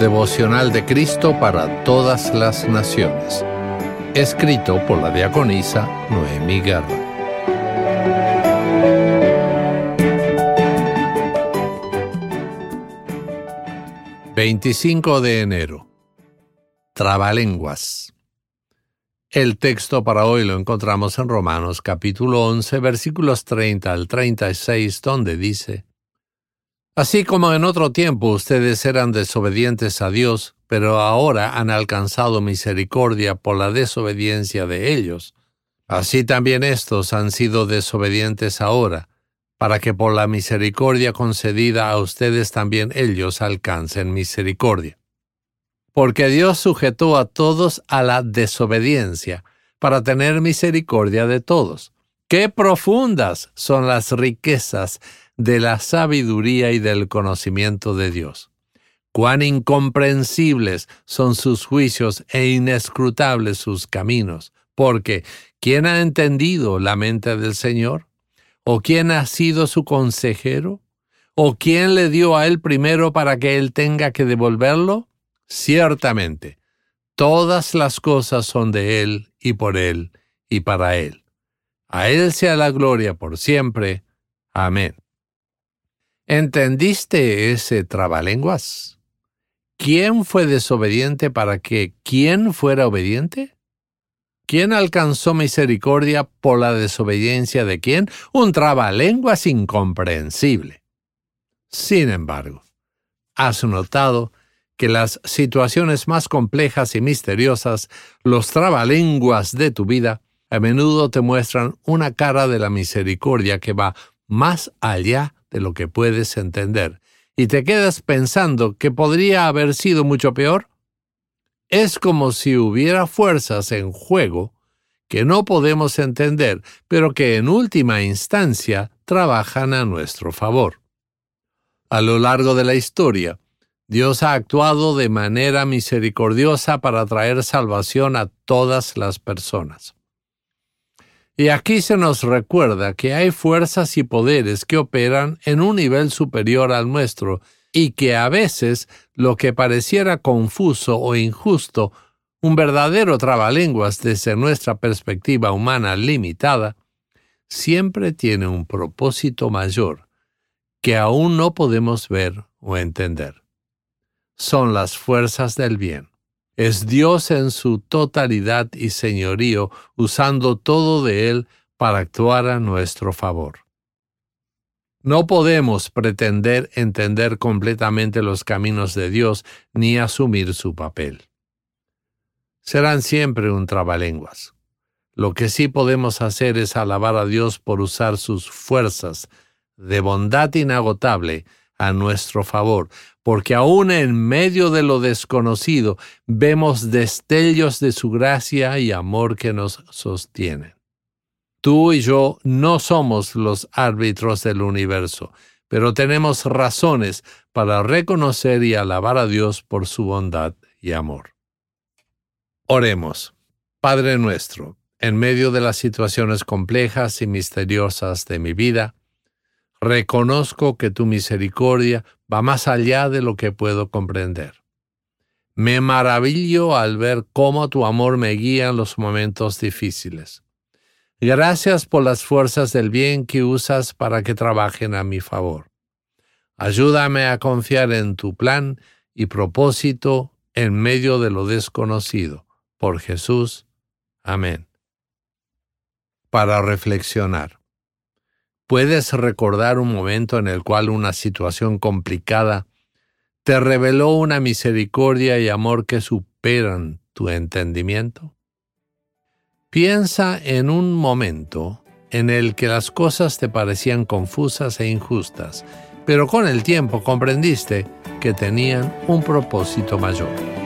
Devocional de Cristo para todas las naciones. Escrito por la diaconisa Noemí Guerra. ...25 de enero... Trabalenguas... El texto para hoy lo encontramos en Romanos capítulo 11 versículos 30 al 36 donde dice, Así como en otro tiempo ustedes eran desobedientes a Dios, pero ahora han alcanzado misericordia por la desobediencia de ellos, así también estos han sido desobedientes ahora, para que por la misericordia concedida a ustedes también ellos alcancen misericordia porque Dios sujetó a todos a la desobediencia, para tener misericordia de todos. Qué profundas son las riquezas de la sabiduría y del conocimiento de Dios. Cuán incomprensibles son sus juicios e inescrutables sus caminos, porque ¿quién ha entendido la mente del Señor? ¿O quién ha sido su consejero? ¿O quién le dio a él primero para que él tenga que devolverlo? Ciertamente, todas las cosas son de Él y por Él y para Él. A Él sea la gloria por siempre. Amén. ¿Entendiste ese trabalenguas? ¿Quién fue desobediente para que quién fuera obediente? ¿Quién alcanzó misericordia por la desobediencia de quién? Un trabalenguas incomprensible. Sin embargo, ¿has notado que las situaciones más complejas y misteriosas, los trabalenguas de tu vida, a menudo te muestran una cara de la misericordia que va más allá de lo que puedes entender, y te quedas pensando que podría haber sido mucho peor. Es como si hubiera fuerzas en juego que no podemos entender, pero que en última instancia trabajan a nuestro favor. A lo largo de la historia, Dios ha actuado de manera misericordiosa para traer salvación a todas las personas. Y aquí se nos recuerda que hay fuerzas y poderes que operan en un nivel superior al nuestro y que a veces lo que pareciera confuso o injusto, un verdadero trabalenguas desde nuestra perspectiva humana limitada, siempre tiene un propósito mayor que aún no podemos ver o entender son las fuerzas del bien. Es Dios en su totalidad y señorío, usando todo de Él para actuar a nuestro favor. No podemos pretender entender completamente los caminos de Dios ni asumir su papel. Serán siempre un trabalenguas. Lo que sí podemos hacer es alabar a Dios por usar sus fuerzas de bondad inagotable a nuestro favor, porque aún en medio de lo desconocido vemos destellos de su gracia y amor que nos sostienen. Tú y yo no somos los árbitros del universo, pero tenemos razones para reconocer y alabar a Dios por su bondad y amor. Oremos. Padre nuestro, en medio de las situaciones complejas y misteriosas de mi vida, Reconozco que tu misericordia va más allá de lo que puedo comprender. Me maravillo al ver cómo tu amor me guía en los momentos difíciles. Gracias por las fuerzas del bien que usas para que trabajen a mi favor. Ayúdame a confiar en tu plan y propósito en medio de lo desconocido. Por Jesús. Amén. Para reflexionar. ¿Puedes recordar un momento en el cual una situación complicada te reveló una misericordia y amor que superan tu entendimiento? Piensa en un momento en el que las cosas te parecían confusas e injustas, pero con el tiempo comprendiste que tenían un propósito mayor.